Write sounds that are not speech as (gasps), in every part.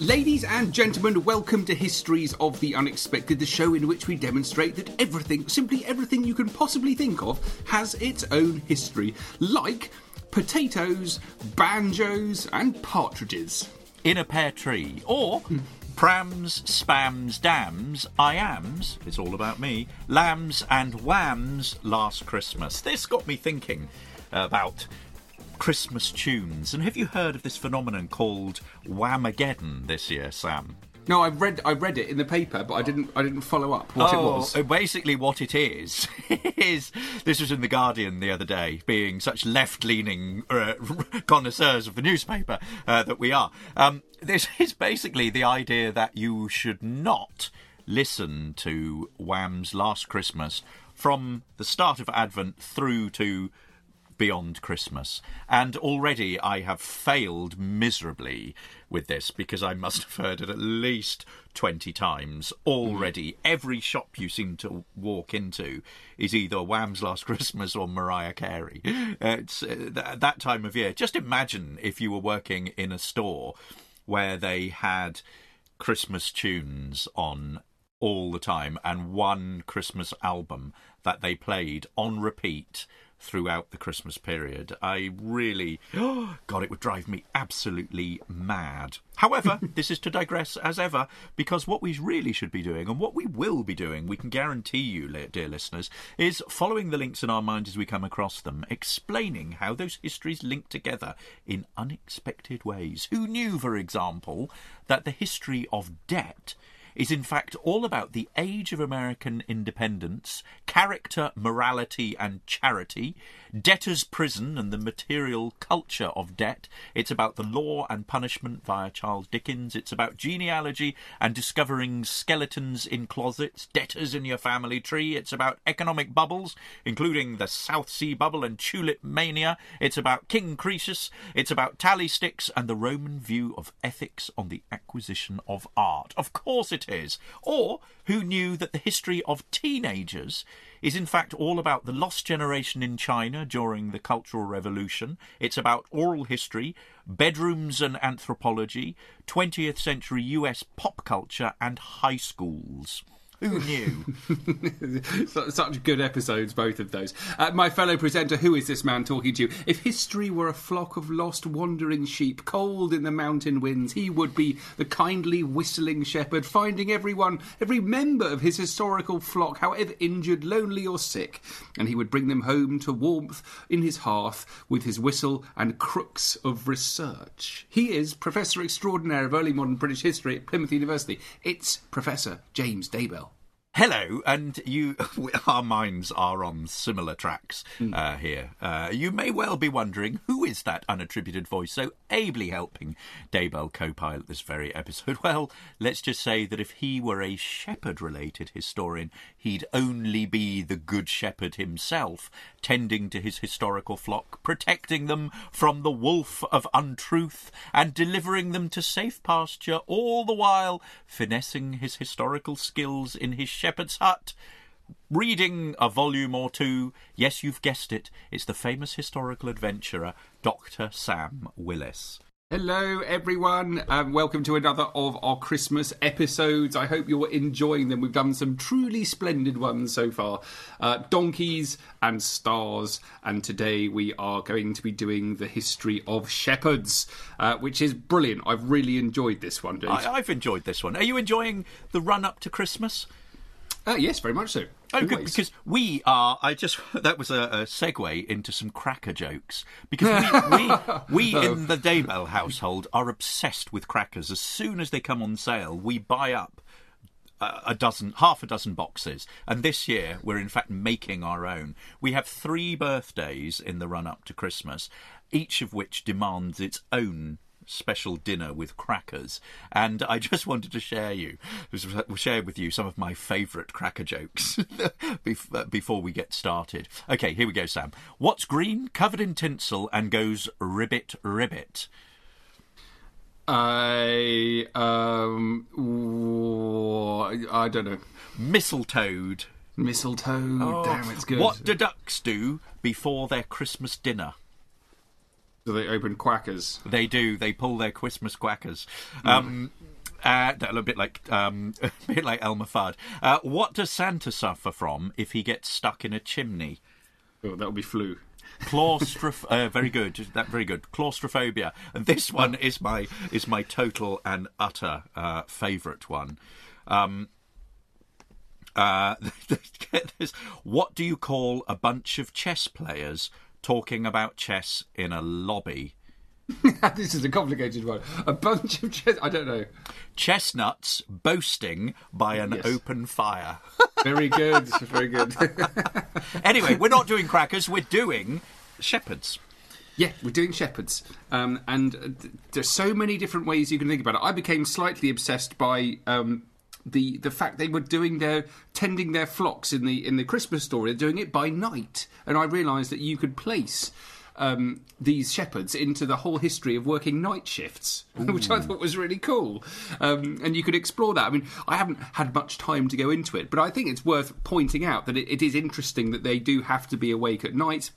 Ladies and gentlemen, welcome to Histories of the Unexpected, the show in which we demonstrate that everything, simply everything you can possibly think of, has its own history. Like potatoes, banjos, and partridges. in a pear tree, or prams, spams, dams, I ams, it's all about me, lambs and whams last Christmas. This got me thinking about Christmas tunes. And have you heard of this phenomenon called Whamageddon this year, Sam? No, I read I read it in the paper, but I didn't I didn't follow up what it was. uh, Basically, what it is (laughs) is this was in the Guardian the other day, being such left-leaning uh, (laughs) connoisseurs of the newspaper uh, that we are. Um, this (laughs) is basically the idea that you should not listen to Wham's Last Christmas from the start of Advent through to beyond Christmas. And already I have failed miserably with this because I must have heard it at least 20 times already. Every shop you seem to walk into is either Wham's Last Christmas or Mariah Carey. It's uh, th- that time of year. Just imagine if you were working in a store where they had Christmas tunes on all the time and one Christmas album that they played on repeat throughout the Christmas period. I really, (gasps) God, it would drive me absolutely mad. However, (laughs) this is to digress as ever, because what we really should be doing, and what we will be doing, we can guarantee you, dear listeners, is following the links in our mind as we come across them, explaining how those histories link together in unexpected ways. Who knew, for example, that the history of debt is in fact all about the age of American independence, character, morality, and charity, debtor's prison and the material culture of debt. It's about the law and punishment via Charles Dickens. It's about genealogy and discovering skeletons in closets, debtors in your family tree. It's about economic bubbles, including the South Sea bubble and tulip mania. It's about King Croesus. It's about tally sticks and the Roman view of ethics on the acquisition of art. Of course it is. Or who knew that the history of teenagers is in fact all about the lost generation in China during the Cultural Revolution. It's about oral history, bedrooms and anthropology, 20th century US pop culture, and high schools. Who (laughs) knew? Such good episodes, both of those. Uh, my fellow presenter, who is this man talking to you? If history were a flock of lost wandering sheep, cold in the mountain winds, he would be the kindly whistling shepherd, finding everyone, every member of his historical flock, however injured, lonely, or sick, and he would bring them home to warmth in his hearth with his whistle and crooks of research. He is Professor Extraordinaire of Early Modern British History at Plymouth University. It's Professor James Daybell. Hello, and you. (laughs) Our minds are on similar tracks uh, here. Uh, you may well be wondering who is that unattributed voice so ably helping Daybell co-pilot this very episode. (laughs) Well, let's just say that if he were a shepherd-related historian, he'd only be the good shepherd himself, tending to his historical flock, protecting them from the wolf of untruth, and delivering them to safe pasture, all the while finessing his historical skills in his shepherd's hut. Reading a volume or two, yes, you've guessed it, it's the famous historical adventurer, Dr. Sam Willis. Hello, everyone. Um, welcome to another of our Christmas episodes. I hope you're enjoying them. We've done some truly splendid ones so far uh, donkeys and stars. And today we are going to be doing the history of shepherds, uh, which is brilliant. I've really enjoyed this one, dude. I, I've enjoyed this one. Are you enjoying the run up to Christmas? Uh, yes, very much so. Oh, good, because we are. I just (laughs) that was a, a segue into some cracker jokes because we we, (laughs) we in the Daybell household are obsessed with crackers. As soon as they come on sale, we buy up a, a dozen, half a dozen boxes, and this year we're in fact making our own. We have three birthdays in the run up to Christmas, each of which demands its own special dinner with crackers, and I just wanted to share you share with you some of my favourite cracker jokes (laughs) uh, before we get started. Okay, here we go, Sam. What's green, covered in tinsel, and goes ribbit ribbit? I um, w- I don't know. Mistletoed. Mistletoe. Damn, it's good. What do ducks do before their Christmas dinner? So they open quackers. They do. They pull their Christmas quackers. Um, uh, a bit like um, (laughs) a bit like Elmer Fudd. Uh, what does Santa suffer from if he gets stuck in a chimney? Oh, that would be flu. Claustroph- (laughs) uh, very good. That very good. Claustrophobia, and this one is my is my total and utter uh, favourite one. Um, uh. (laughs) What do you call a bunch of chess players talking about chess in a lobby? (laughs) this is a complicated one. A bunch of chess. I don't know. Chestnuts boasting by an Yes. open fire. (laughs) Very good. Very good. (laughs) anyway, we're not doing crackers. We're doing shepherds. Yeah, we're doing shepherds, um, and th- there's so many different ways you can think about it. I became slightly obsessed by um, the the fact they were doing their tending their flocks in the in the Christmas story. They're doing it by night, and I realised that you could place. Um, these shepherds into the whole history of working night shifts, (laughs) which I thought was really cool. Um, and you could explore that. I mean, I haven't had much time to go into it, but I think it's worth pointing out that it, it is interesting that they do have to be awake at night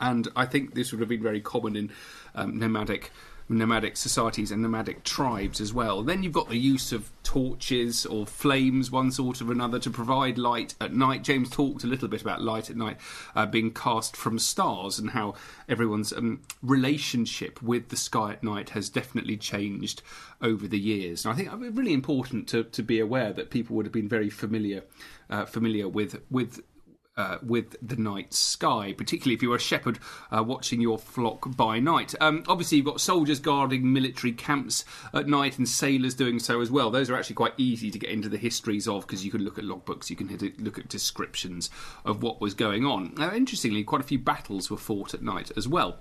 and I think this would have been very common in um, nomadic nomadic societies and nomadic tribes as well. Then you've got the use of torches or flames, one sort of another, to provide light at night. James talked a little bit about light at night uh, being cast from stars and how everyone's um, relationship with the sky at night has definitely changed over the years. And I think it's really important to, to be aware that people would have been very familiar uh, familiar with with uh, with the night sky, particularly if you're a shepherd uh, watching your flock by night. Um, obviously, you've got soldiers guarding military camps at night and sailors doing so as well. Those are actually quite easy to get into the histories of because you can look at logbooks, you can look at descriptions of what was going on. Now, interestingly, quite a few battles were fought at night as well.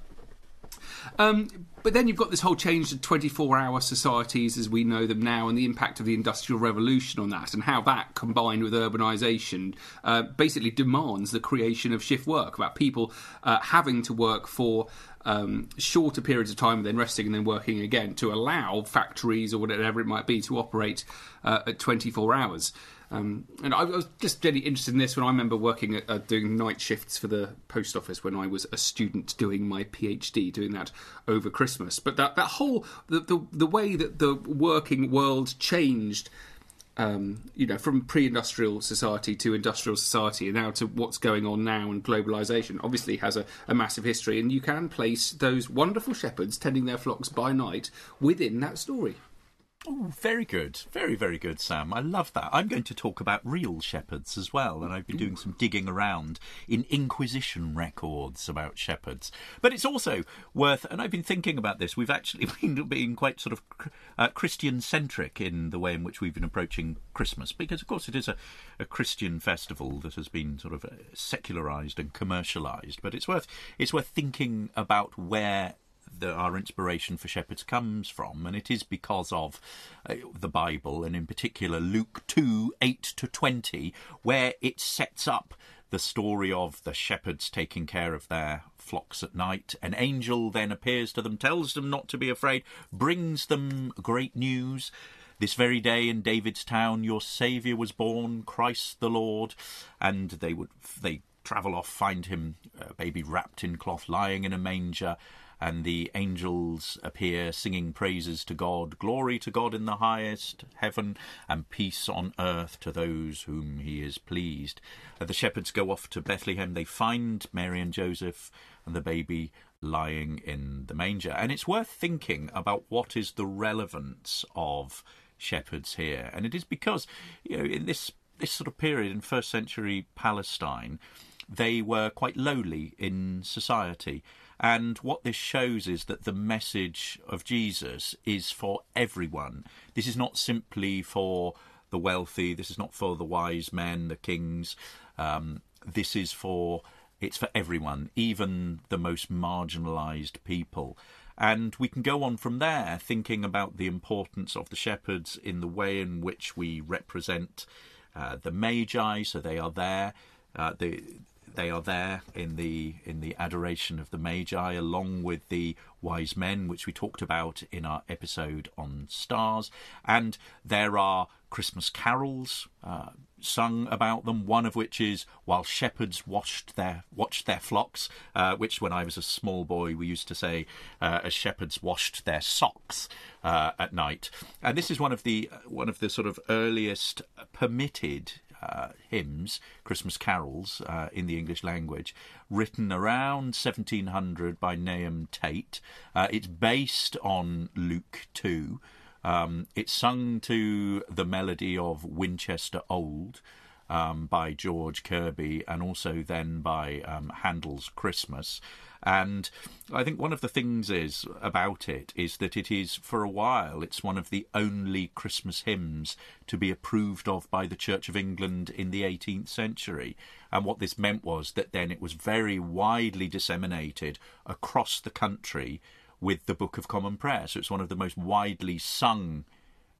Um, but then you've got this whole change to 24 hour societies as we know them now, and the impact of the Industrial Revolution on that, and how that combined with urbanisation uh, basically demands the creation of shift work, about people uh, having to work for um, shorter periods of time and then resting and then working again to allow factories or whatever it might be to operate uh, at 24 hours. Um, and I was just really interested in this when I remember working at, uh, doing night shifts for the post office when I was a student doing my PhD, doing that over Christmas. But that, that whole the, the the way that the working world changed, um, you know, from pre-industrial society to industrial society, and now to what's going on now and globalization, obviously has a, a massive history. And you can place those wonderful shepherds tending their flocks by night within that story. Oh, very good. Very, very good, Sam. I love that. I'm going to talk about real shepherds as well, and I've been doing some digging around in Inquisition records about shepherds. But it's also worth, and I've been thinking about this, we've actually (laughs) been being quite sort of uh, Christian centric in the way in which we've been approaching Christmas, because, of course, it is a, a Christian festival that has been sort of uh, secularized and commercialized. But it's worth, it's worth thinking about where the, our inspiration for shepherds comes from, and it is because of uh, the Bible, and in particular Luke 2 8 to 20, where it sets up the story of the shepherds taking care of their flocks at night. An angel then appears to them, tells them not to be afraid, brings them great news. This very day in David's town, your Saviour was born, Christ the Lord, and they would they travel off, find him, a baby wrapped in cloth, lying in a manger, and the angels appear singing praises to God, glory to God in the highest heaven, and peace on earth to those whom he is pleased. Uh, the shepherds go off to Bethlehem, they find Mary and Joseph and the baby lying in the manger. And it's worth thinking about what is the relevance of shepherds here. And it is because, you know, in this this sort of period in first century Palestine, they were quite lowly in society. And what this shows is that the message of Jesus is for everyone. This is not simply for the wealthy. This is not for the wise men, the kings. Um, this is for it's for everyone, even the most marginalised people. And we can go on from there, thinking about the importance of the shepherds in the way in which we represent uh, the magi. So they are there. Uh, the, they are there in the in the adoration of the magi along with the wise men which we talked about in our episode on stars and there are Christmas carols uh, sung about them. One of which is "While shepherds washed their watched their flocks," uh, which, when I was a small boy, we used to say uh, as shepherds washed their socks uh, at night. And this is one of the one of the sort of earliest permitted uh, hymns, Christmas carols uh, in the English language, written around 1700 by Nahum Tate. Uh, it's based on Luke 2. Um, it's sung to the melody of Winchester Old. Um, by George Kirbye and also then by um, Handel's Christmas. And I think one of the things is about it is that it is, for a while, it's one of the only Christmas hymns to be approved of by the Church of England in the 18th century. And what this meant was that then it was very widely disseminated across the country with the Book of Common Prayer. So it's one of the most widely sung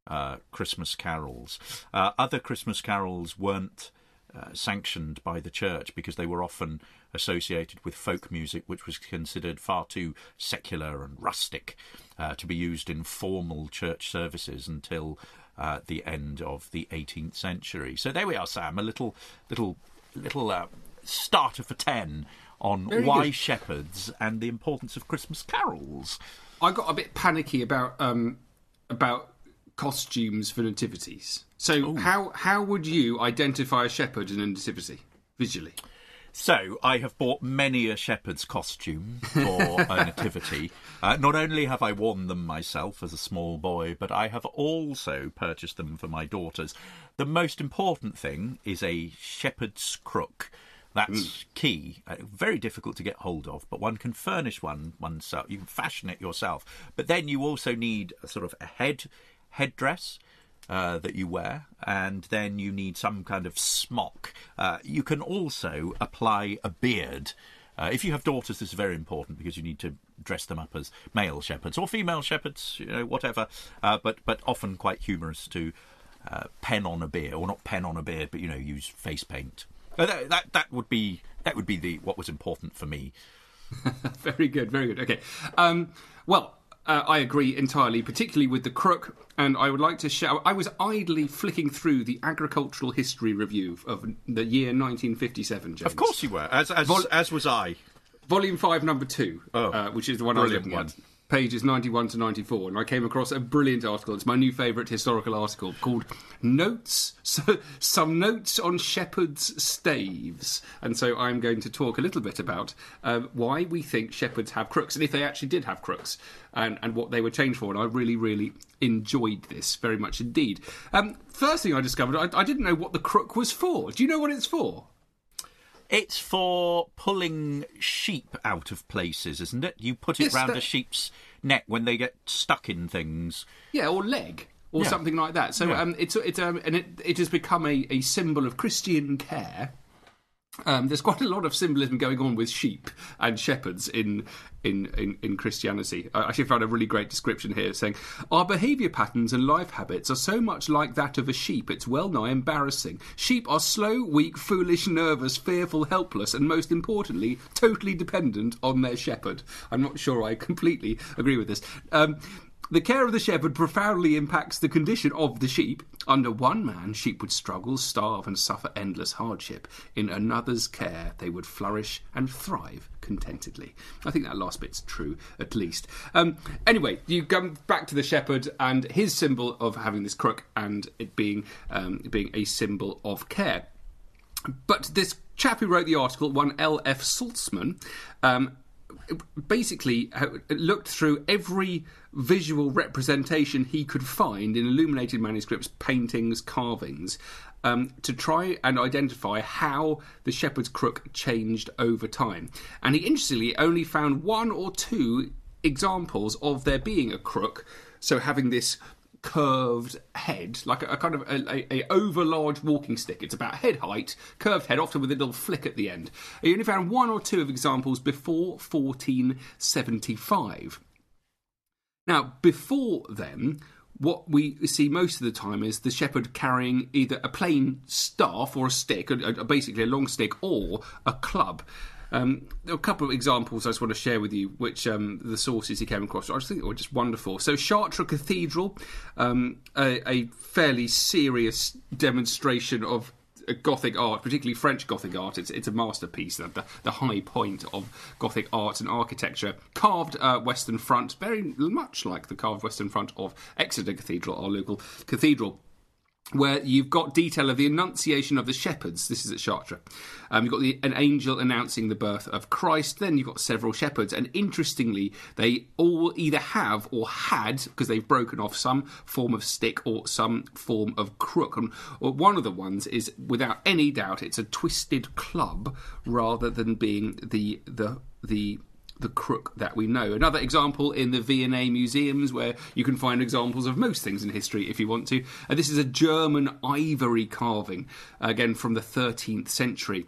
uh, Christmas carols. Uh, other Christmas carols weren't uh, sanctioned by the church because they were often associated with folk music, which was considered far too secular and rustic uh, to be used in formal church services until uh, the end of the 18th century. So there we are, Sam. A little, little, little uh, starter for ten on Very why good. shepherds and the importance of Christmas carols. I got a bit panicky about um, about costumes for nativities. So how how would you identify a shepherd in a nativity visually? So I have bought many a shepherd's costume for a (laughs) nativity. Uh, not only have I worn them myself as a small boy, but I have also purchased them for my daughters. The most important thing is a shepherd's crook. That's key. Uh, very difficult to get hold of, but one can furnish one oneself. You can fashion it yourself. But then you also need a sort of a head headdress uh, that you wear, and then you need some kind of smock. Uh, you can also apply a beard. Uh, if you have daughters, this is very important because you need to dress them up as male shepherds or female shepherds, you know, whatever. Uh, but but often quite humorous to uh, pen on a beard, or not pen on a beard, but you know, use face paint. Uh, that, that that would be that would be the what was important for me. (laughs) very good, very good. Okay. Um, well, uh, I agree entirely, particularly with the crook. And I would like to shout. I was idly flicking through the agricultural history review of the year 1957. James. Of course you were, as as, Vol- as was I. Volume five, number two, Oh. uh, which is the one I was looking one. at. Pages 91 to 94, and I came across a brilliant article. It's my new favourite historical article called Notes, (laughs) so, Some Notes on Shepherds' Staves. And so I'm going to talk a little bit about um, why we think shepherds have crooks, and if they actually did have crooks, and, and what they were changed for. And I really, really enjoyed this very much indeed. Um, first thing I discovered, I, I didn't know what the crook was for. Do you know what it's for? It's for pulling sheep out of places, isn't it? You put it Yes, round that- a sheep's neck when they get stuck in things. Yeah, or leg, or Yeah. something like that. So Yeah. um, it's it's um, and it it has become a, a symbol of Christian care. Um, there's quite a lot of symbolism going on with sheep and shepherds in in, in, in Christianity. I actually found a really great description here saying, Our behaviour patterns and life habits are so much like that of a sheep, it's well nigh embarrassing. Sheep are slow, weak, foolish, nervous, fearful, helpless, and most importantly, totally dependent on their shepherd. I'm not sure I completely agree with this. Um, the care of the shepherd profoundly impacts the condition of the sheep. Under one man, sheep would struggle, starve, and suffer endless hardship. In another's care, they would flourish and thrive contentedly. I think that last bit's true, at least. Um, anyway, you come back to the shepherd and his symbol of having this crook and it being um, being a symbol of care. But this chap who wrote the article, one L.F. Salzman, um, basically uh, looked through every visual representation he could find in illuminated manuscripts, paintings, carvings, um, to try and identify how the shepherd's crook changed over time. And he interestingly only found one or two examples of there being a crook, so having this curved head, like a, a kind of a, a, a over large walking stick. It's about head height, curved head, often with a little flick at the end. He only found one or two of examples before 1475. Now, before then, what we see most of the time is the shepherd carrying either a plain staff or a stick, basically a long stick, or a club. Um, there are a couple of examples I just want to share with you, which um, the sources he came across I just think were just wonderful. So Chartres Cathedral, um, a, a fairly serious demonstration of Gothic art, particularly French Gothic art. It's, it's a masterpiece, the, the high point of Gothic art and architecture. Carved uh, Western Front, very much like the carved Western Front of Exeter Cathedral, our local cathedral where you've got detail of the Annunciation of the shepherds. This is at Chartres. Um, you've got the, an angel announcing the birth of Christ. Then you've got several shepherds, and interestingly, they all either have or had, because they've broken off some form of stick or some form of crook. And one of the ones is, without any doubt, it's a twisted club rather than being the the the the crook that we know. Another example in the V&A museums, where you can find examples of most things in history if you want to. Uh, this is a German ivory carving, again from the 13th century.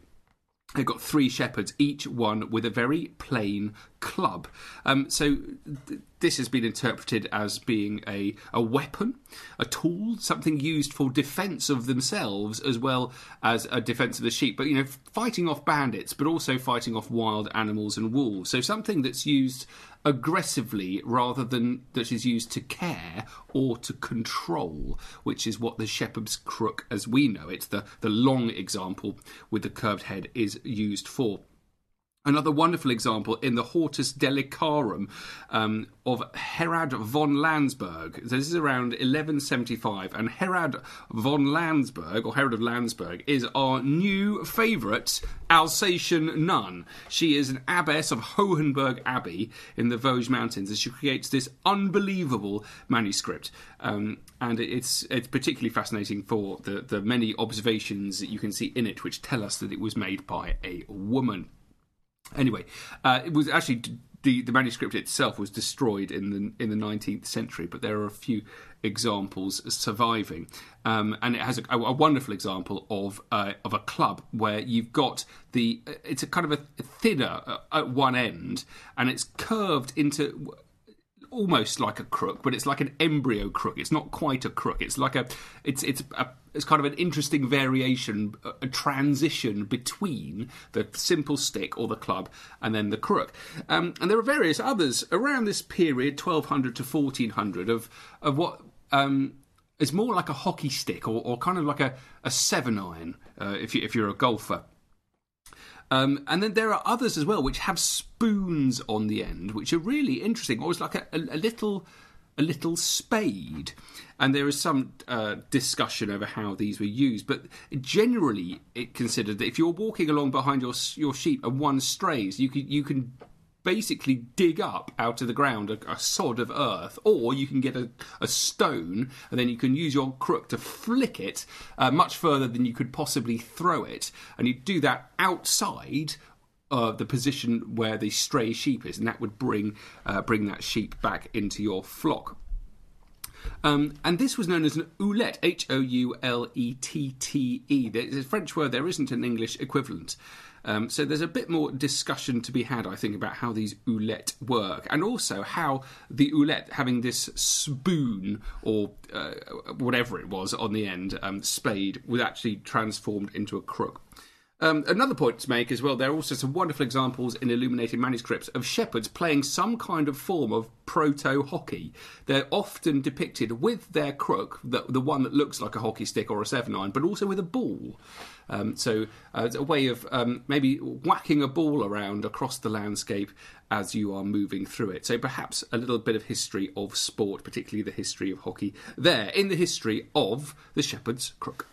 They've got three shepherds, each one with a very plain club. Um, so th- this has been interpreted as being a, a weapon, a tool, something used for defence of themselves as well as a defence of the sheep. But you know, fighting off bandits, but also fighting off wild animals and wolves. So something that's used aggressively rather than that is used to care or to control, which is what the shepherd's crook, as we know it, the, the long example with the curved head, is used for. Another wonderful example in the Hortus Deliciarum um, of Herrad von Landsberg. This is around 1175, and Herrad von Landsberg, or Herrad of Landsberg, is our new favourite Alsatian nun. She is an abbess of Hohenburg Abbey in the Vosges Mountains, and she creates this unbelievable manuscript. Um, and it's it's particularly fascinating for the, the many observations that you can see in it, which tell us that it was made by a woman. Anyway, uh, it was actually the the manuscript itself was destroyed in the in the 19th century, but there are a few examples surviving, um, and it has a, a wonderful example of uh, of a club where you've got the it's a kind of a thinner uh, at one end, and it's curved into almost like a crook, but it's like an embryo crook. It's not quite a crook. It's like a it's it's a it's kind of an interesting variation, a transition between the simple stick or the club and then the crook. Um, and there are various others around this period, 1200 to 1400, of of what um, is more like a hockey stick or, or kind of like a, a seven iron uh, if you if you're a golfer. Um, and then there are others as well which have spoons on the end, which are really interesting. Almost like a, a, a little a little spade. And there is some uh, discussion over how these were used, but generally it considered that if you're walking along behind your your sheep and one strays, you can you can basically dig up out of the ground a, a sod of earth, or you can get a, a, stone and then you can use your crook to flick it uh, much further than you could possibly throw it, and you do that outside uh, the position where the stray sheep is, and that would bring uh, bring that sheep back into your flock. Um, and this was known as an houlette, H O U L E T T E. It's a French word, there isn't an English equivalent. Um, so there's a bit more discussion to be had, I think, about how these houlettes work, and also how the houlette having this spoon or uh, whatever it was on the end, um, spade, was actually transformed into a crook. Um, another point to make as well, there are also some wonderful examples in illuminated manuscripts of shepherds playing some kind of form of proto hockey. They're often depicted with their crook, the, the one that looks like a hockey stick or a seven iron, but also with a ball. Um, so uh, it's a way of um, maybe whacking a ball around across the landscape as you are moving through it. So perhaps a little bit of history of sport, particularly the history of hockey, there in the history of the shepherd's crook.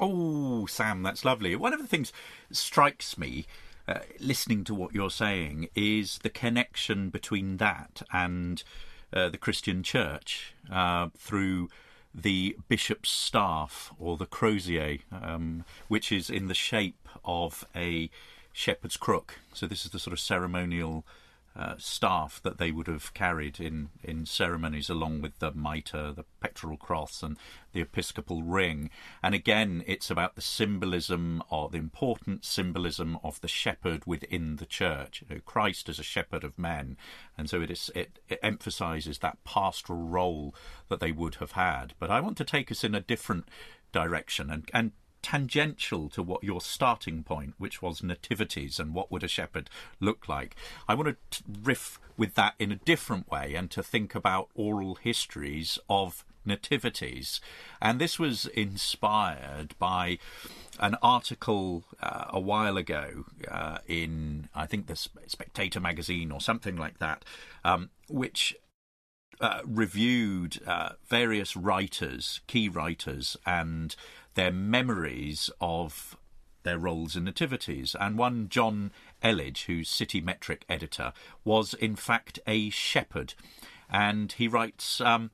Oh, Sam, that's lovely. One of the things that strikes me uh, listening to what you're saying is the connection between that and uh, the Christian church uh, through the bishop's staff or the crozier, um, which is in the shape of a shepherd's crook. So, this is the sort of ceremonial uh, staff that they would have carried in, in ceremonies along with the mitre, the pectoral cross, and the episcopal ring. And again, it's about the symbolism or the important symbolism of the shepherd within the church. You know, Christ as a shepherd of men. And so it, is, it, it emphasises that pastoral role that they would have had. But I want to take us in a different direction and, and tangential to what your starting point, which was nativities and what would a shepherd look like. I want to riff with that in a different way and to think about oral histories of nativities. And this was inspired by an article uh, a while ago uh, in, I think, the Spectator magazine or something like that, um, which uh, reviewed uh, various writers, key writers, and their memories of their roles in nativities. And one, Jonn Elledge, who's CityMetric editor, was in fact a shepherd. And he writes. Um,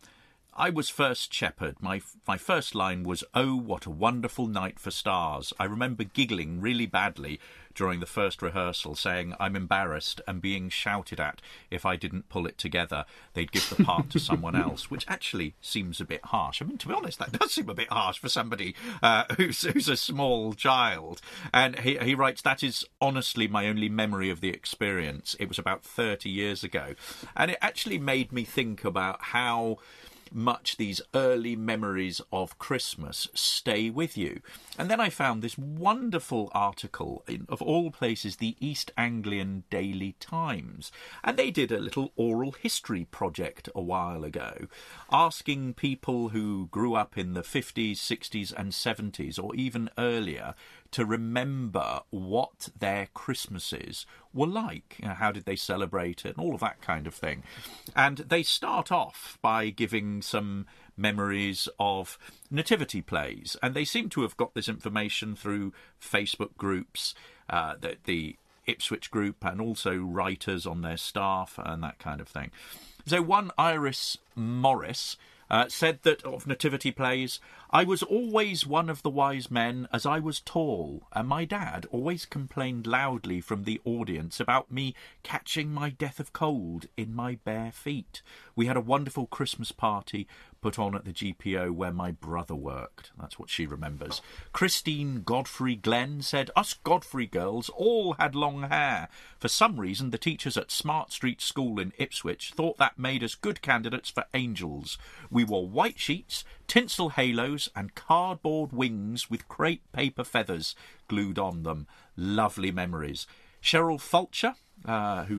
I was first shepherd. My my first line was, "Oh, what a wonderful night for stars." I remember giggling really badly during the first rehearsal, saying I'm embarrassed and being shouted at if I didn't pull it together. They'd give the part to someone else, which actually seems a bit harsh. I mean, to be honest, that does seem a bit harsh for somebody uh, who's who's a small child. And he he writes that is honestly my only memory of the experience. It was about thirty years ago, and it actually made me think about how much these early memories of Christmas stay with you. And then I found this wonderful article in, of all places, the East Anglian Daily Times. And they did a little oral history project a while ago, asking people who grew up in the 50s, 60s, and 70s, or even earlier, to remember what their Christmases were like. You know, how did they celebrate it, and all of that kind of thing. And they start off by giving some memories of nativity plays, and they seem to have got this information through Facebook groups, uh, the, the Ipswich group, and also writers on their staff and that kind of thing. So one Iris Morris uh, said that of nativity plays, I was always one of the wise men as I was tall, and my dad always complained loudly from the audience about me catching my death of cold in my bare feet. We had a wonderful Christmas party put on at the GPO where my brother worked. That's what she remembers. Christine Godfrey Glenn said, Us Godfrey girls all had long hair. For some reason, the teachers at Smart Street School in Ipswich thought that made us good candidates for angels. We wore white sheets, tinsel halos, and cardboard wings with crepe paper feathers glued on them. Lovely memories. Cheryl Fulcher, uh, who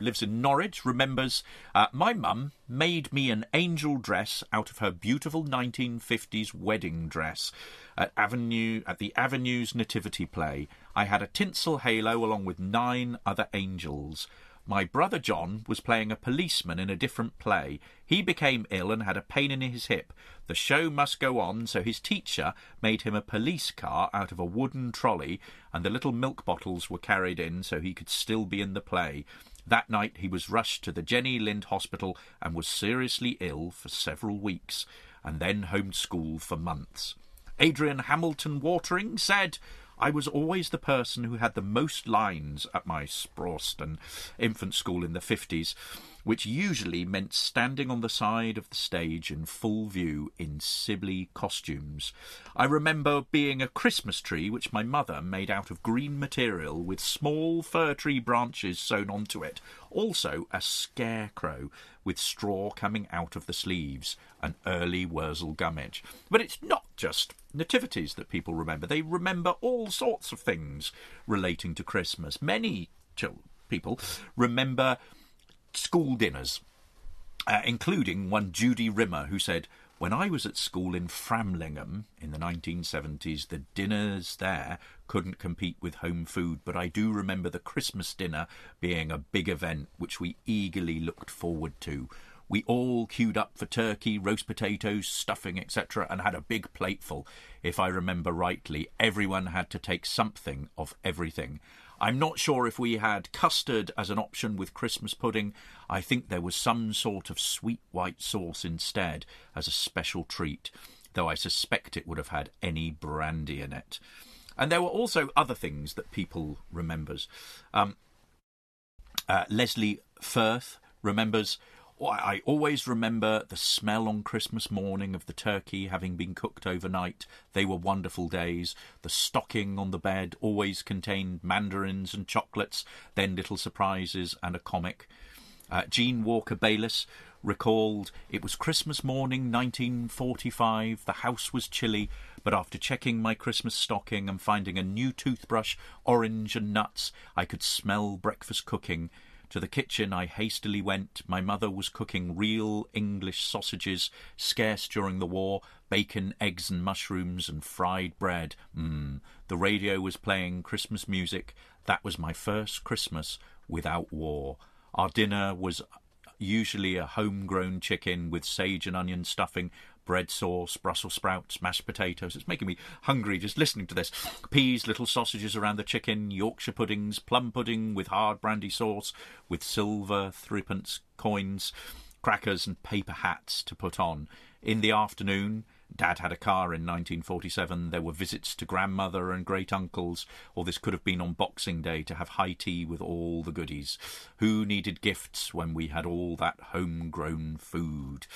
Lives in Norwich, remembers uh, my mum made me an angel dress out of her beautiful 1950s wedding dress at Avenue at the Avenues Nativity play. I had a tinsel halo along with nine other angels. My brother John was playing a policeman in a different play. He became ill and had a pain in his hip. The show must go on, so his teacher made him a police car out of a wooden trolley, and the little milk bottles were carried in so he could still be in the play. That night he was rushed to the Jenny Lind Hospital and was seriously ill for several weeks, and then homeschooled for months. Adrian Hamilton Watering said, I was always the person who had the most lines at my Sprowston infant school in the 50s which usually meant standing on the side of the stage in full view in Sibley costumes. I remember being a Christmas tree which my mother made out of green material with small fir tree branches sewn onto it, also a scarecrow with straw coming out of the sleeves, an early Wurzel Gummidge. But it's not just nativities that people remember. They remember all sorts of things relating to Christmas. Many people remember school dinners. uh, including one Judy Rimmer, who said, when I was at school in Framlingham in the 1970s, the dinners there couldn't compete with home food, but I do remember the Christmas dinner being a big event which we eagerly looked forward to. We all queued up for turkey, roast potatoes, stuffing, etc., and had a big plateful. If I remember rightly, everyone had to take something of everything. I'm not sure if we had custard as an option with Christmas pudding. I think there was some sort of sweet white sauce instead as a special treat, though I suspect it would have had any brandy in it. And there were also other things that people remembers. Um, uh, Leslie Firth remembers I always remember the smell on Christmas morning of the turkey having been cooked overnight. They were wonderful days. The stocking on the bed always contained mandarins and chocolates, then little surprises and a comic. Uh, Jean Walker Bayliss recalled it was Christmas morning 1945. The house was chilly, but after checking my Christmas stocking and finding a new toothbrush, orange, and nuts, I could smell breakfast cooking. To the kitchen I hastily went. My mother was cooking real English sausages, scarce during the war, bacon, eggs, and mushrooms, and fried bread. Mmm. The radio was playing Christmas music. That was my first Christmas without war. Our dinner was usually a homegrown chicken with sage and onion stuffing, bread sauce, Brussels sprouts, mashed potatoes. It's making me hungry just listening to this. Peas, little sausages around the chicken, Yorkshire puddings, plum pudding with hard brandy sauce, with silver threepence coins, crackers, and paper hats to put on. In the afternoon, Dad had a car in 1947. There were visits to grandmother and great uncles, or this could have been on Boxing Day to have high tea with all the goodies. Who needed gifts when we had all that homegrown food?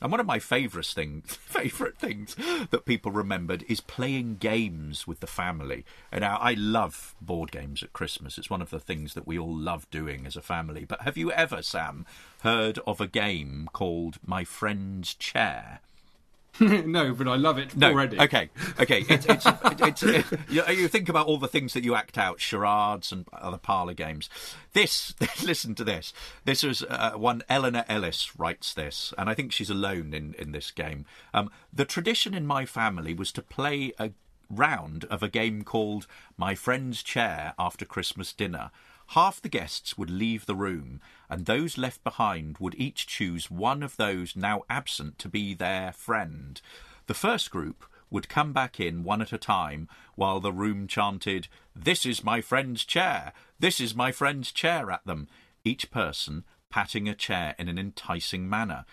And one of my favourite things, (laughs) favourite things that people remembered is playing games with the family. And now I love board games at Christmas. It's one of the things that we all love doing as a family. But have you ever, Sam, heard of a game called My Friend's Chair? (laughs) no, but I love it no, already. Okay, okay. It's, it's, (laughs) you, you, think about all the things that you act out, charades and other parlour games. This, (laughs) listen to this. This was uh, one. Eleanor Ellis writes this, and I think she's alone in in this game. Um, the tradition in my family was to play a round of a game called My Friend's Chair after Christmas dinner. Half the guests would leave the room, and those left behind would each choose one of those now absent to be their friend. The first group would come back in one at a time while the room chanted, This is my friend's chair! This is my friend's chair at them, each person patting a chair in an enticing manner.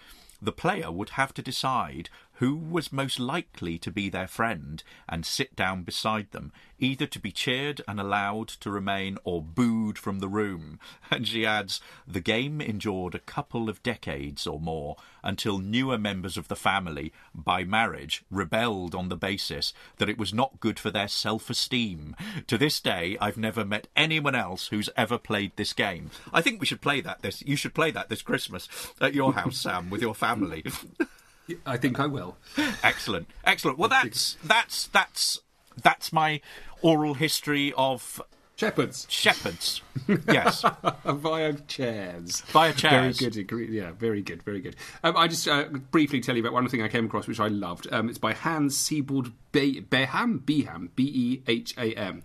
The player would have to decide who was most likely to be their friend and sit down beside them, either to be cheered and allowed to remain or booed from the room. (laughs) And she adds, the game endured a couple of decades or more until newer members of the family, by marriage, rebelled on the basis that it was not good for their self esteem. To this day, I've never met anyone else who's ever played this game. I think we should play that this you should play that this Christmas at your house, Sam, with your family. (laughs) I think I will. Excellent, excellent. Well, that's that's that's that's my oral history of shepherds. Shepherds, yes, (laughs) via chairs. Via chairs. Very good. Yeah, very good. Very good. Um, I just uh, briefly tell you about one thing I came across which I loved. Um, it's by Hans Sebald Be- Beham. Beham. B E H A M.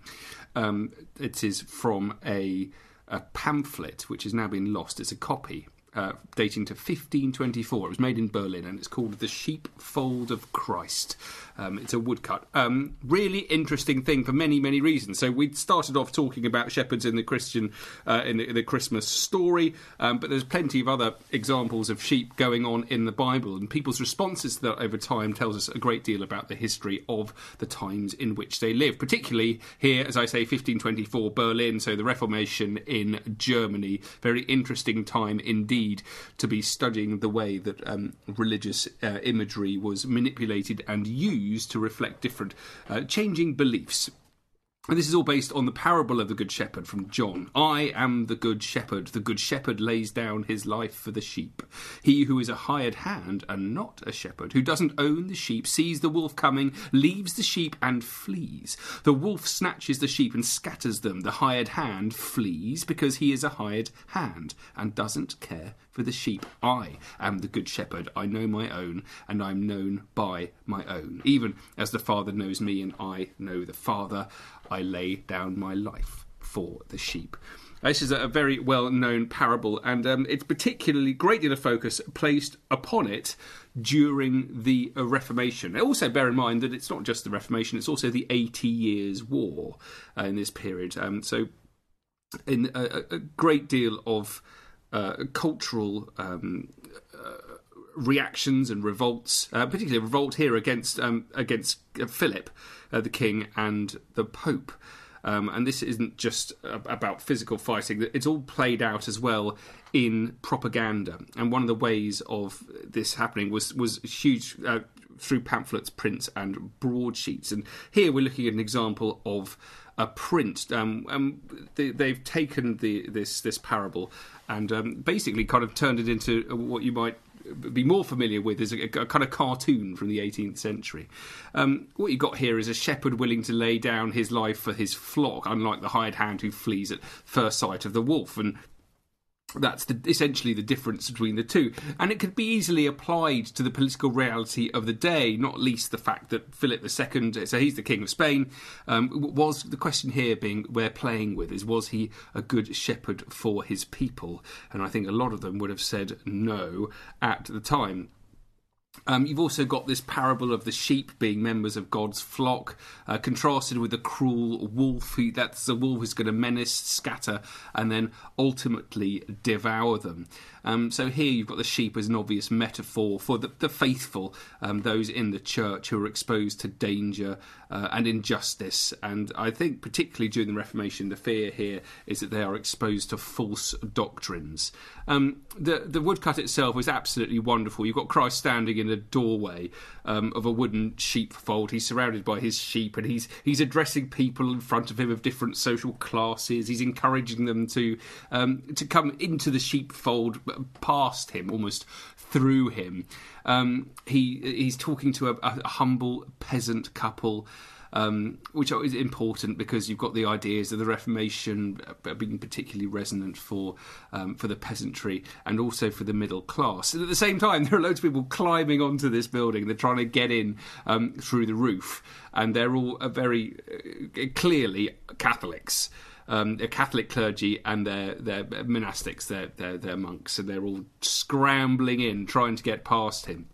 Um, it is from a, a pamphlet which has now been lost. It's a copy uh, dating to 1524. It was made in Berlin and it's called The Sheepfold of Christ. Um, it's a woodcut. Um, really interesting thing for many, many reasons. So we started off talking about shepherds in the Christian, uh, in, the, in, the, Christmas story, um, but there's plenty of other examples of sheep going on in the Bible, and people's responses to that over time tells us a great deal about the history of the times in which they live. Particularly here, as I say, 1524 Berlin, so the Reformation in Germany. Very interesting time indeed to be studying the way that um, religious uh, imagery was manipulated and used used to reflect different uh, changing beliefs. And this is all based on the parable of the Good Shepherd from John. I am the Good Shepherd. The Good Shepherd lays down his life for the sheep. He who is a hired hand and not a shepherd, who doesn't own the sheep, sees the wolf coming, leaves the sheep and flees. The wolf snatches the sheep and scatters them. The hired hand flees because he is a hired hand and doesn't care for the sheep. I am the good shepherd. I know my own, and I am known by my own. Even as the Father knows me, and I know the Father, I lay down my life for the sheep. This is a very well known parable, and um, it's particularly great deal of focus placed upon it during the uh, Reformation. Also, bear in mind that it's not just the Reformation, it's also the Eighty Years' War uh, in this period. Um, so, in a, a, great deal of uh, cultural um, uh, reactions and revolts, uh, particularly revolt here against um, against Philip, uh, the king, and the Pope. Um, and this isn't just about physical fighting, it's all played out as well in propaganda. And one of the ways of this happening was, was huge. Uh, through pamphlets, prints, and broadsheets. And here we're looking at an example of a print. Um, um, they, have taken the, this this parable and um, basically kind of turned it into what you might be more familiar with is a, a, kind of cartoon from the 18th century. Um, what you've got here is a shepherd willing to lay down his life for his flock, unlike the hired hand who flees at first sight of the wolf. And that's the, essentially the difference between the two. And it could be easily applied to the political reality of the day, not least the fact that Philip II, so he's the King of Spain, um, was the question here being we're playing with is was he a good shepherd for his people? And I think a lot of them would have said no at the time. Um, you've also got this parable of the sheep being members of God's flock, uh, contrasted with the cruel wolf. Who, that's the wolf who's going to menace, scatter, and then ultimately devour them. Um, so here you've got the sheep as an obvious metaphor for the, the faithful, um, those in the church who are exposed to danger uh, and injustice. And I think, particularly during the Reformation, the fear here is that they are exposed to false doctrines. Um, the the woodcut itself is absolutely wonderful. You've got Christ standing in a doorway um, of a wooden sheepfold. He's surrounded by his sheep, and he's he's addressing people in front of him of different social classes. He's encouraging them to um, to come into the sheepfold past him, almost through him. Um, he he's talking to a, a humble peasant couple. Um, which is important because you've got the ideas of the Reformation being particularly resonant for um, for the peasantry and also for the middle class. And at the same time, (laughs) there are loads of people climbing onto this building. They're trying to get in um, through the roof, and they're all uh, very uh, clearly Catholics um, a Catholic clergy and their their monastics, their, their their monks, and they're all scrambling in, trying to get past him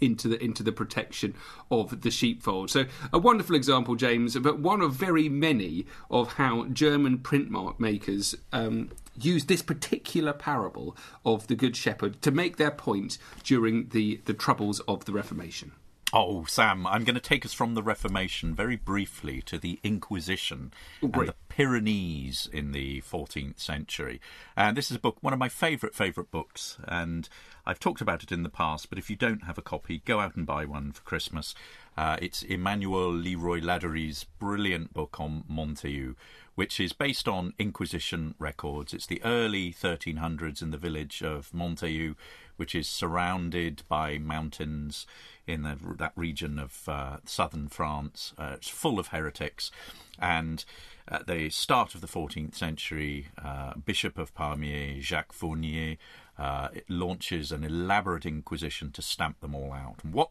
into the into the protection of the sheepfold. So a wonderful example, James, but one of very many of how German print makers um, use this particular parable of the Good Shepherd to make their point during the the troubles of the Reformation. Oh, Sam, I'm going to take us from the Reformation very briefly to the Inquisition oh, and the Pyrenees in the 14th century. And this is a book, one of my favourite, favourite books. And I've talked about it in the past, but if you don't have a copy, go out and buy one for Christmas. Uh, it's Emmanuel Le Roy Ladurie's brilliant book on Montaillou, which is based on Inquisition records. It's the early 1300s in the village of Montaillou, which is surrounded by mountains in the, that region of uh, southern France. Uh, it's full of heretics. And at the start of the 14th century, uh, Bishop of Pamiers, Jacques Fournier, uh, launches an elaborate inquisition to stamp them all out. And what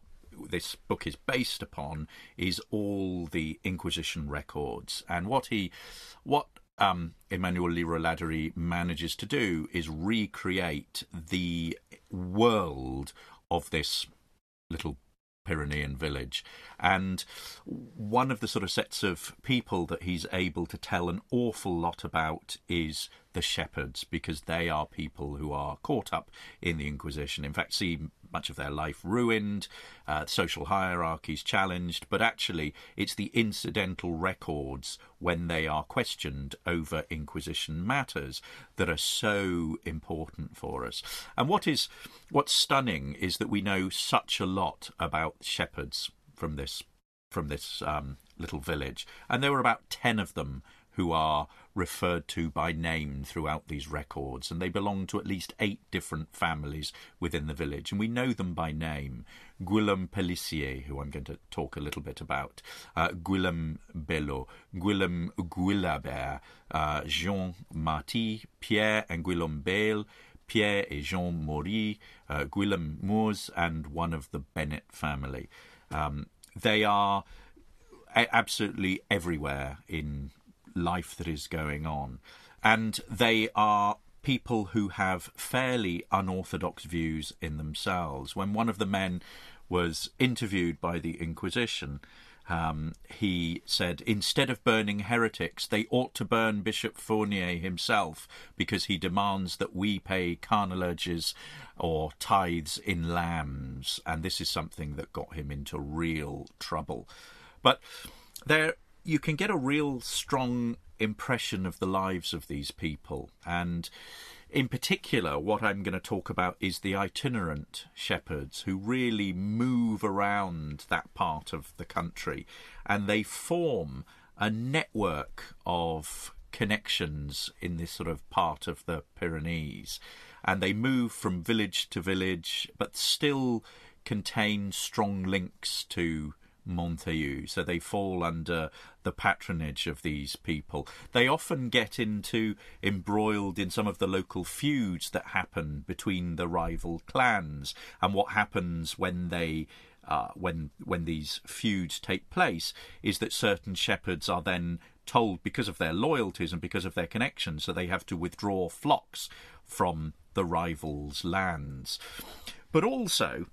this book is based upon is all the Inquisition records. And what he, what um, Emmanuel Le Roy manages to do is recreate the world of this little Pyrenean village. And one of the sort of sets of people that he's able to tell an awful lot about is the shepherds, because they are people who are caught up in the Inquisition. In fact, see much of their life ruined, uh, social hierarchies challenged, but actually it's the incidental records when they are questioned over Inquisition matters that are so important for us. And what is what's stunning is that we know such a lot about shepherds from this from this um, little village, and there were about ten of them who are referred to by name throughout these records, and they belong to at least eight different families within the village, and we know them by name. Guillaume Pellissier, who I'm going to talk a little bit about, uh, Guillaume Belot, Guillaume Guillabert, uh, Jean Marty, Pierre and Guillaume Bale, Pierre et Jean Maury, uh, Guillaume Maurs, and one of the Bennett family. Um, they are absolutely everywhere in life that is going on. And they are people who have fairly unorthodox views in themselves. When one of the men was interviewed by the Inquisition, um, he said, instead of burning heretics, they ought to burn Bishop Fournier himself because he demands that we pay carnelages or tithes in lambs. And this is something that got him into real trouble. But there, you can get a real strong impression of the lives of these people. And in particular, what I'm going to talk about is the itinerant shepherds who really move around that part of the country and they form a network of connections in this sort of part of the Pyrenees. And they move from village to village, but still contain strong links to Montaillou, so they fall under the patronage of these people. They often get into embroiled in some of the local feuds that happen between the rival clans, and what happens when they uh, when when these feuds take place is that certain shepherds are then told because of their loyalties and because of their connections, so they have to withdraw flocks from the rivals' lands. But also,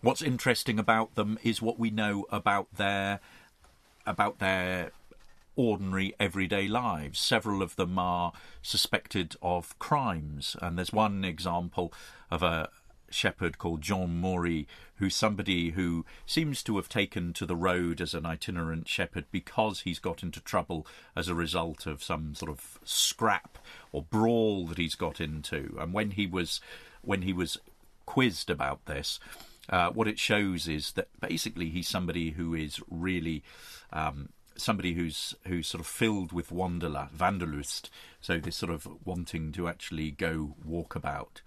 what's interesting about them is what we know about their about their ordinary everyday lives. Several of them are suspected of crimes, and there's one example of a shepherd called John Maury, who's somebody who seems to have taken to the road as an itinerant shepherd because he's got into trouble as a result of some sort of scrap or brawl that he's got into. And when he was when he was quizzed about this, uh, what it shows is that basically he's somebody who is really um, somebody who's who's sort of filled with wanderla, wanderlust, so this sort of wanting to actually go walkabout.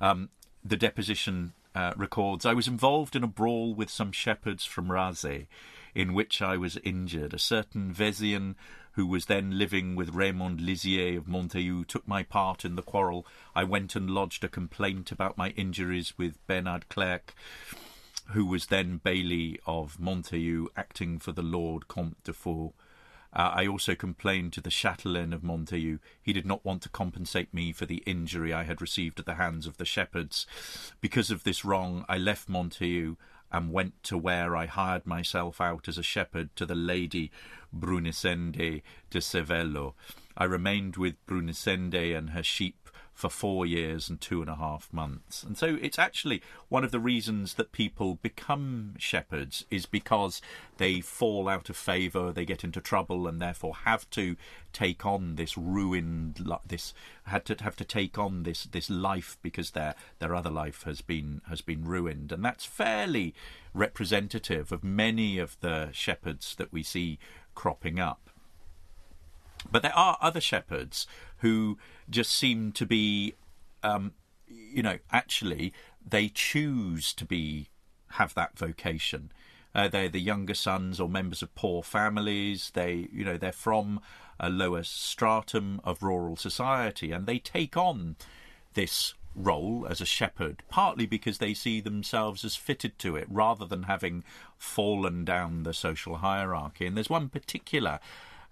Um, the deposition uh, records I was involved in a brawl with some shepherds from Razé, in which I was injured. A certain Vezian who was then living with Raymond Lizier of Montaillou, took my part in the quarrel. I went and lodged a complaint about my injuries with Bernard Clerc, who was then Bailly of Montaillou, acting for the Lord Comte de Foix. Uh, I also complained to the Chatelain of Montaillou. He did not want to compensate me for the injury I had received at the hands of the shepherds. Because of this wrong, I left Montaillou and went to where I hired myself out as a shepherd to the lady Brunisende de Cervelo. I remained with Brunisende and her sheep for four years and two and a half months. And so it's actually one of the reasons that people become shepherds is because they fall out of favour, they get into trouble, and therefore have to take on this ruined, this had to have to take on this this life because their their other life has been has been ruined, and that's fairly representative of many of the shepherds that we see cropping up. But there are other shepherds who just seem to be, um, you know, actually they choose to be have that vocation. Uh, they're the younger sons or members of poor families. They, you know, they're from a lower stratum of rural society, and they take on this role as a shepherd, partly because they see themselves as fitted to it, rather than having fallen down the social hierarchy. And there's one particular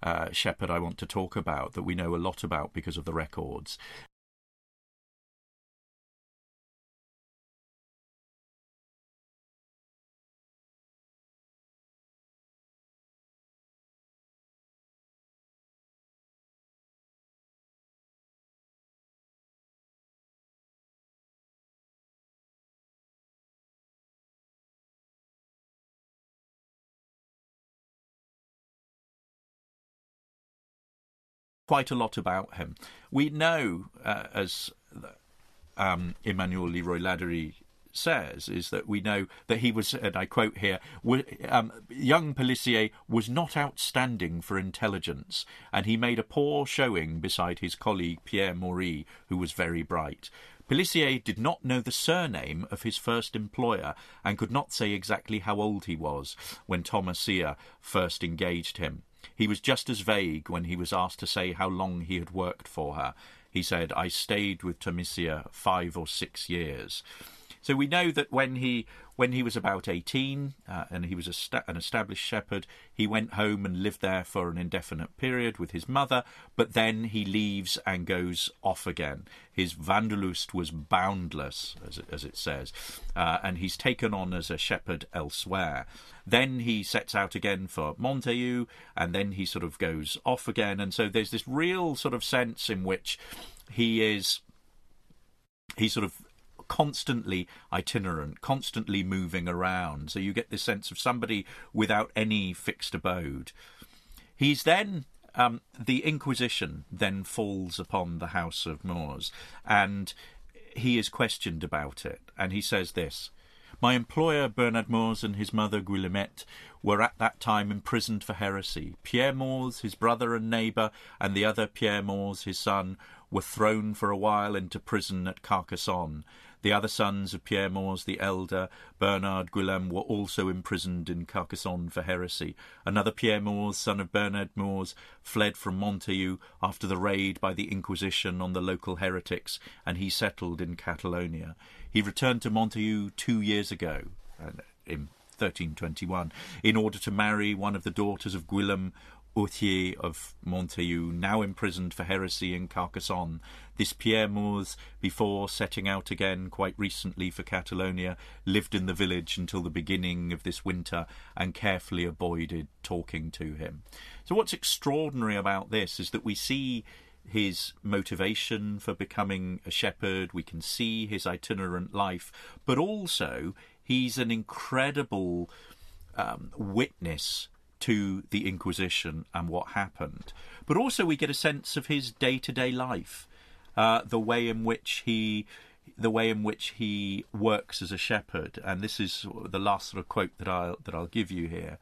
uh, shepherd I want to talk about that we know a lot about because of the records. Quite a lot about him. We know, uh, as um, Emmanuel Le Roy Ladurie says, is that we know that he was, and I quote here, um, young Pelissier was not outstanding for intelligence, and he made a poor showing beside his colleague Pierre Maury, who was very bright. Pelissier did not know the surname of his first employer and could not say exactly how old he was when Thomasia first engaged him. He was just as vague when he was asked to say how long he had worked for her. he said, I stayed with Thomasia five or six years. So we know that when he when he was about 18 uh, and he was sta- an established shepherd, he went home and lived there for an indefinite period with his mother, but then he leaves and goes off again. His Wanderlust was boundless, as it, as it says, uh, and he's taken on as a shepherd elsewhere. Then he sets out again for Montaillou, and then he sort of goes off again. And so there's this real sort of sense in which he is. He's sort of constantly itinerant, constantly moving around. So you get this sense of somebody without any fixed abode. He's then um, the Inquisition then falls upon the House of Maurs, and he is questioned about it. And he says this My employer, Bernard Maurs, and his mother, Guillemette, were at that time imprisoned for heresy. Pierre Maurs, his brother and neighbour, and the other Pierre Maurs, his son, were thrown for a while into prison at Carcassonne. The other sons of Pierre Maurs the elder, Bernard Guillem, were also imprisoned in Carcassonne for heresy. Another Pierre Maurs, son of Bernard Maurs, fled from Montaillou after the raid by the Inquisition on the local heretics, and he settled in Catalonia. He returned to Montaillou two years ago, uh, in 1321, in order to marry one of the daughters of Guillem Authier of Montaillou, now imprisoned for heresy in Carcassonne. This Pierre Maurs, before setting out again quite recently for Catalonia, lived in the village until the beginning of this winter and carefully avoided talking to him. So, what's extraordinary about this is that we see his motivation for becoming a shepherd, we can see his itinerant life, but also he's an incredible um, witness to the Inquisition and what happened. But also, we get a sense of his day to day life, uh, the way in which he. The way in which he works as a shepherd, and this is the last sort of quote that I'll that I'll give you here.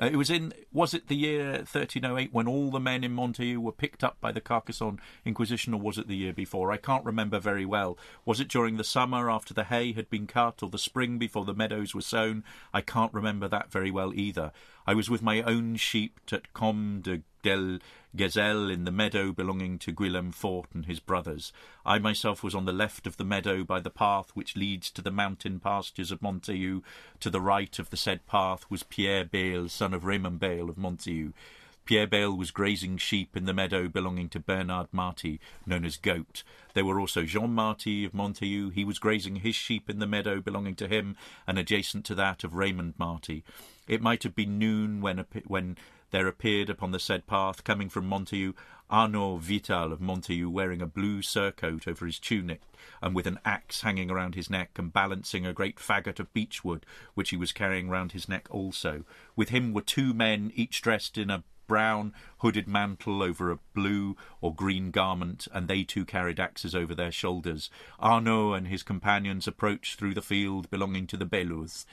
Uh, it was in was it the year 1308 when all the men in Montaillou were picked up by the Carcassonne Inquisition, or was it the year before? I can't remember very well. Was it during the summer after the hay had been cut, or the spring before the meadows were sown? I can't remember that very well either. I was with my own sheep at Combe de Del Gazelle in the meadow belonging to Guillem Fort and his brothers. I myself was on the left of the meadow by the path which leads to the mountain pastures of Montaillou. To the right of the said path was Pierre Bayle, son of Raymond Bayle of Montaillou. Pierre Bayle was grazing sheep in the meadow belonging to Bernard Marty, known as Goat. There were also Jean Marty of Montaillou. He was grazing his sheep in the meadow belonging to him, and adjacent to that of Raymond Marty. It might have been noon when, when there appeared upon the said path, coming from Montaillou, Arnaud Vital of Montaillou, wearing a blue surcoat over his tunic, and with an axe hanging around his neck, and balancing a great faggot of beechwood, which he was carrying round his neck also. With him were two men, each dressed in a brown hooded mantle over a blue or green garment, and they too carried axes over their shoulders. Arnaud and his companions approached through the field belonging to the Baylus.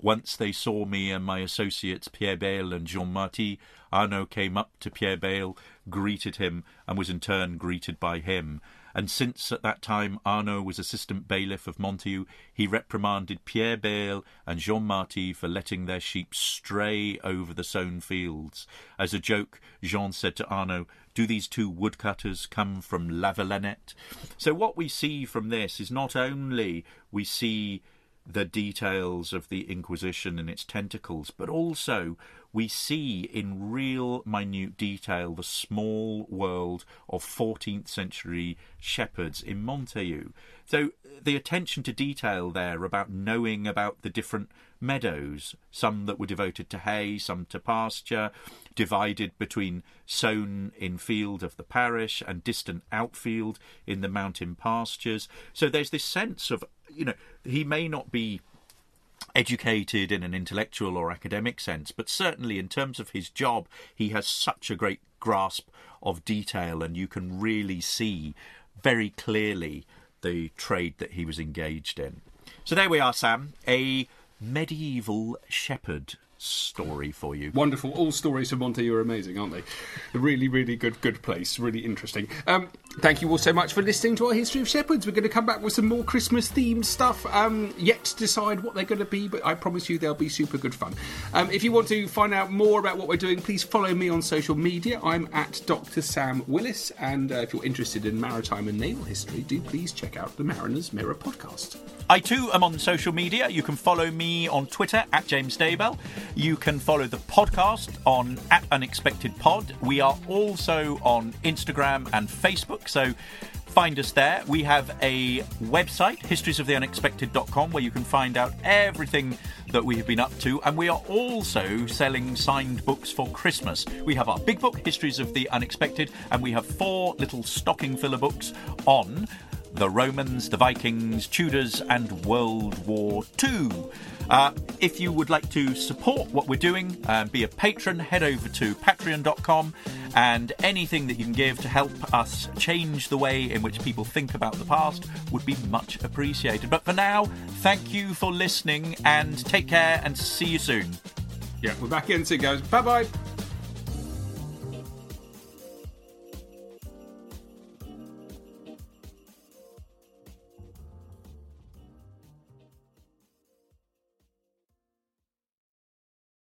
Once they saw me and my associates Pierre Bayle and Jean Marty. Arnaud came up to Pierre Bayle, greeted him, and was in turn greeted by him. And since at that time Arnaud was assistant bailiff of Montaillou, he reprimanded Pierre Bayle and Jean Marty for letting their sheep stray over the sown fields. As a joke, Jean said to Arnaud, Do these two woodcutters come from Lavelanet. So what we see from this is not only we see the details of the Inquisition and its tentacles, but also we see in real minute detail the small world of 14th century shepherds in Montaillou. So the attention to detail there about knowing about the different meadows, some that were devoted to hay, some to pasture, divided between sown in field of the parish and distant outfield in the mountain pastures. So there's this sense of, you know, he may not be educated in an intellectual or academic sense, but certainly in terms of his job, he has such a great grasp of detail, and you can really see very clearly the trade that he was engaged in. So there we are, Sam, a medieval shepherd story for you. Wonderful. All stories from Monte are amazing, aren't they? A really, really good, good place. Really interesting. Um, thank you all so much for listening to our History of Shepherds. We're going to come back with some more Christmas themed stuff. Um, yet to decide what they're going to be, but I promise you they'll be super good fun. Um, if you want to find out more about what we're doing, please follow me on social media. I'm at Dr. Sam Willis, and uh, if you're interested in maritime and naval history, do please check out the Mariner's Mirror podcast. I too am on social media. You can follow me on Twitter at James Daybell. You can follow the podcast on at Unexpected Pod. We are also on Instagram and Facebook, so find us there. We have a website, historiesoftheunexpected.com, where you can find out everything that we have been up to. And we are also selling signed books for Christmas. We have our big book, Histories of the Unexpected, and we have four little stocking filler books on the Romans, the Vikings, Tudors, and World War II. Uh, if you would like to support what we're doing and be a patron, head over to patreon.com and anything that you can give to help us change the way in which people think about the past would be much appreciated. But for now, thank you for listening and take care and see you soon. Yeah, we're back in soon, guys. Bye bye.